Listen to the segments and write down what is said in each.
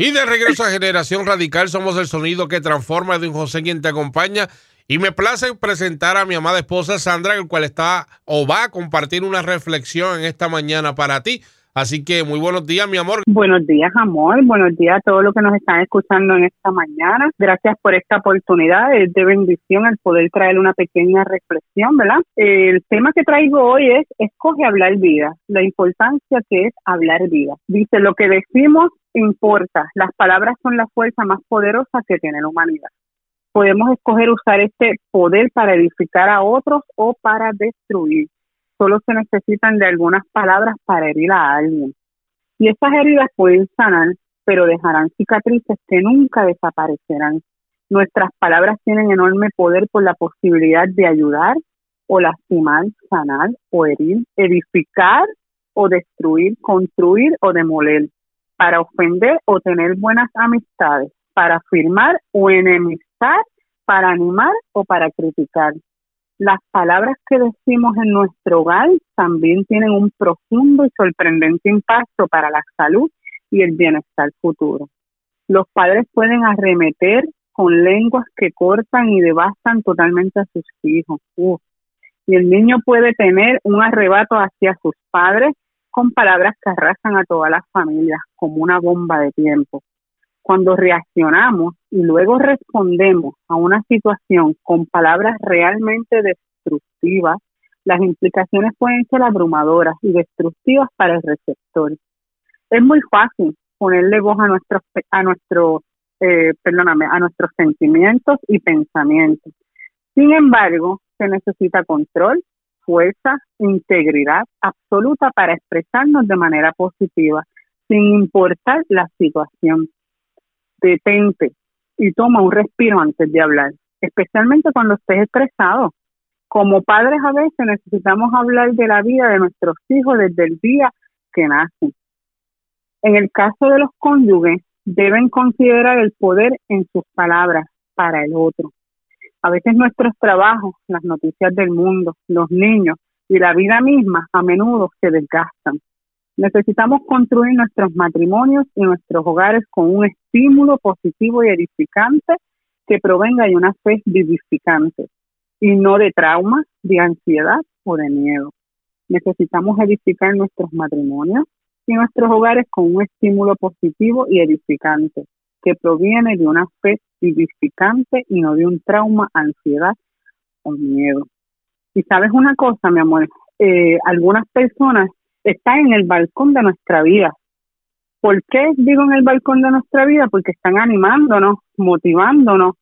Y de regreso a Generación Radical, somos el sonido que transforma de un José quien te acompaña. Y me place presentar a mi amada esposa Sandra, el cual está o va a compartir una reflexión en esta mañana para ti. Así que muy buenos días, mi amor. Buenos días, amor. Buenos días a todos los que nos están escuchando en esta mañana. Gracias por esta oportunidad. Es de bendición el poder traer una pequeña reflexión, ¿verdad? El tema que traigo hoy es escoge hablar vida, la importancia que es hablar vida. Dice, lo que decimos importa. Las palabras son la fuerza más poderosa que tiene la humanidad. Podemos escoger usar este poder para edificar a otros o para destruir solo se necesitan de algunas palabras para herir a alguien. Y esas heridas pueden sanar, pero dejarán cicatrices que nunca desaparecerán. Nuestras palabras tienen enorme poder por la posibilidad de ayudar o lastimar, sanar o herir, edificar o destruir, construir o demoler, para ofender o tener buenas amistades, para afirmar o enemistar, para animar o para criticar. Las palabras que decimos en nuestro hogar también tienen un profundo y sorprendente impacto para la salud y el bienestar futuro. Los padres pueden arremeter con lenguas que cortan y devastan totalmente a sus hijos. Y el niño puede tener un arrebato hacia sus padres con palabras que arrasan a todas las familias como una bomba de tiempo. Cuando reaccionamos y luego respondemos a una situación con palabras realmente destructivas, las implicaciones pueden ser abrumadoras y destructivas para el receptor. Es muy fácil ponerle voz a nuestros a nuestro eh, perdóname, a nuestros sentimientos y pensamientos. Sin embargo, se necesita control, fuerza, integridad absoluta para expresarnos de manera positiva, sin importar la situación detente y toma un respiro antes de hablar, especialmente cuando estés estresado. Como padres a veces necesitamos hablar de la vida de nuestros hijos desde el día que nacen. En el caso de los cónyuges, deben considerar el poder en sus palabras para el otro. A veces nuestros trabajos, las noticias del mundo, los niños y la vida misma a menudo se desgastan. Necesitamos construir nuestros matrimonios y nuestros hogares con un estímulo positivo y edificante que provenga de una fe vivificante y no de trauma, de ansiedad o de miedo. Necesitamos edificar nuestros matrimonios y nuestros hogares con un estímulo positivo y edificante que proviene de una fe vivificante y no de un trauma, ansiedad o miedo. Y sabes una cosa, mi amor, eh, algunas personas está en el balcón de nuestra vida. ¿Por qué digo en el balcón de nuestra vida? Porque están animándonos, motivándonos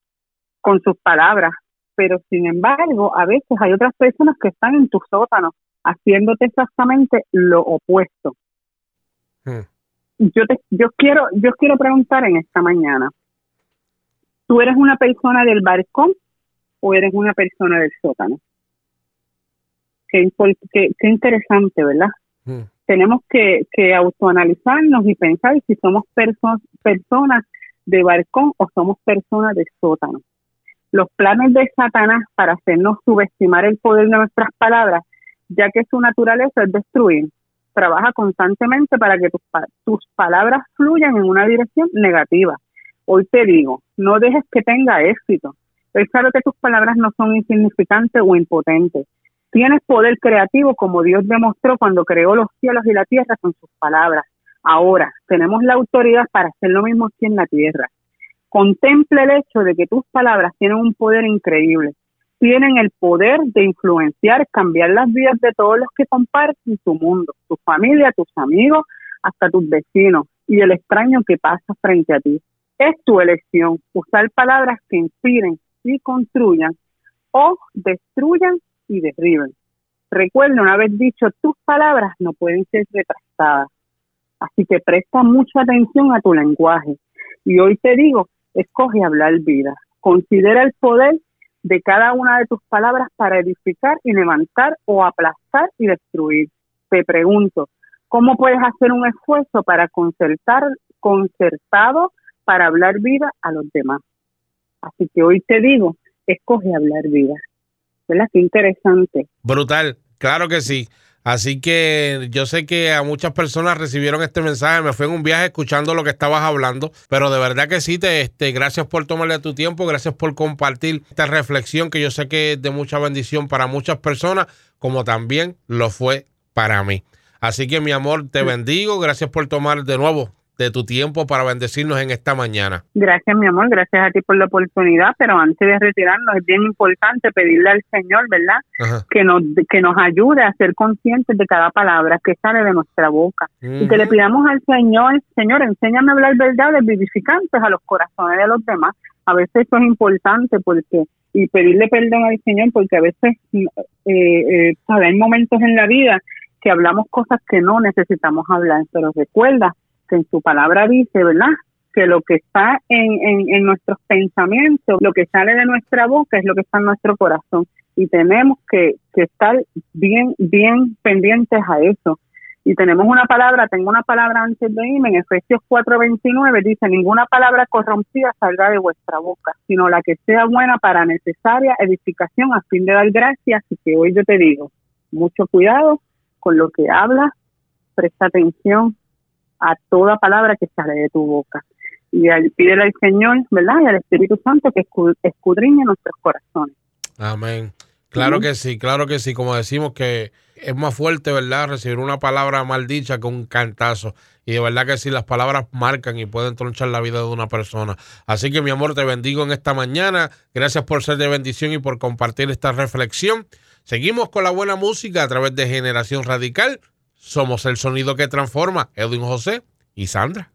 con sus palabras. Pero sin embargo, a veces hay otras personas que están en tu sótano haciéndote exactamente lo opuesto. Hmm. Yo te, yo quiero, yo quiero preguntar en esta mañana. ¿Tú eres una persona del balcón o eres una persona del sótano? Qué, qué, qué interesante, ¿verdad? Tenemos que, autoanalizarnos y pensar si somos personas de balcón o somos personas de sótano. Los planes de Satanás para hacernos subestimar el poder de nuestras palabras, ya que su naturaleza es destruir, trabaja constantemente para que tus, tus palabras fluyan en una dirección negativa. Hoy te digo, no dejes que tenga éxito. Es claro que tus palabras no son insignificantes o impotentes. Tienes poder creativo como Dios demostró cuando creó los cielos y la tierra con sus palabras. Ahora tenemos la autoridad para hacer lo mismo aquí en la tierra. Contemple el hecho de que tus palabras tienen un poder increíble. Tienen el poder de influenciar, cambiar las vidas de todos los que comparten tu mundo, tu familia, tus amigos, hasta tus vecinos y el extraño que pasa frente a ti. Es tu elección usar palabras que inspiren y construyan o destruyan y derriben. Recuerda una vez dicho, tus palabras no pueden ser retrasadas. Así que presta mucha atención a tu lenguaje. Y hoy te digo, escoge hablar vida. Considera el poder de cada una de tus palabras para edificar y levantar o aplastar y destruir. Te pregunto, ¿cómo puedes hacer un esfuerzo para concertar, concertado para hablar vida a los demás? Así que hoy te digo, escoge hablar vida. ¿Verdad? Qué interesante. Brutal, claro que sí. Así que yo sé que a muchas personas recibieron este mensaje. Me fui en un viaje escuchando lo que estabas hablando, pero de verdad que sí, te, este, gracias por tomarle tu tiempo, gracias por compartir esta reflexión que yo sé que es de mucha bendición para muchas personas, como también lo fue para mí. Así que mi amor, te bendigo. Gracias por tomar de nuevo de tu tiempo para bendecirnos en esta mañana. Gracias, mi amor, gracias a ti por la oportunidad, pero antes de retirarnos es bien importante pedirle al Señor, ¿verdad? Que nos que nos ayude a ser conscientes de cada palabra que sale de nuestra boca y que le pidamos al Señor, Señor, enséñame a hablar verdades vivificantes a los corazones de los demás. A veces eso es importante porque y pedirle perdón al Señor porque a veces eh, eh, hay momentos en la vida que hablamos cosas que no necesitamos hablar, pero recuerda que en su palabra dice, ¿verdad? Que lo que está en, en, nuestros pensamientos, lo que sale de nuestra boca es lo que está en nuestro corazón. Y tenemos que, que estar bien, bien pendientes a eso. Y tenemos una palabra, tengo una palabra antes de irme, en Efesios 4:29 dice, ninguna palabra corrompida salga de vuestra boca, sino la que sea buena para necesaria edificación a fin de dar gracias. Y que hoy yo te digo, mucho cuidado con lo que hablas, presta atención, a toda palabra que sale de tu boca. Y al, pídele al Señor, ¿verdad? Y al Espíritu Santo que escudriñe nuestros corazones. Amén. Claro que sí, claro que sí. Como decimos que es más fuerte, ¿verdad? Recibir una palabra maldicha que un cantazo. Y de verdad que sí, las palabras marcan y pueden tronchar la vida de una persona. Así que mi amor, te bendigo en esta mañana. Gracias por ser de bendición y por compartir esta reflexión. Seguimos con la buena música a través de Generación Radical. Somos el sonido que transforma. Edwin José y Sandra.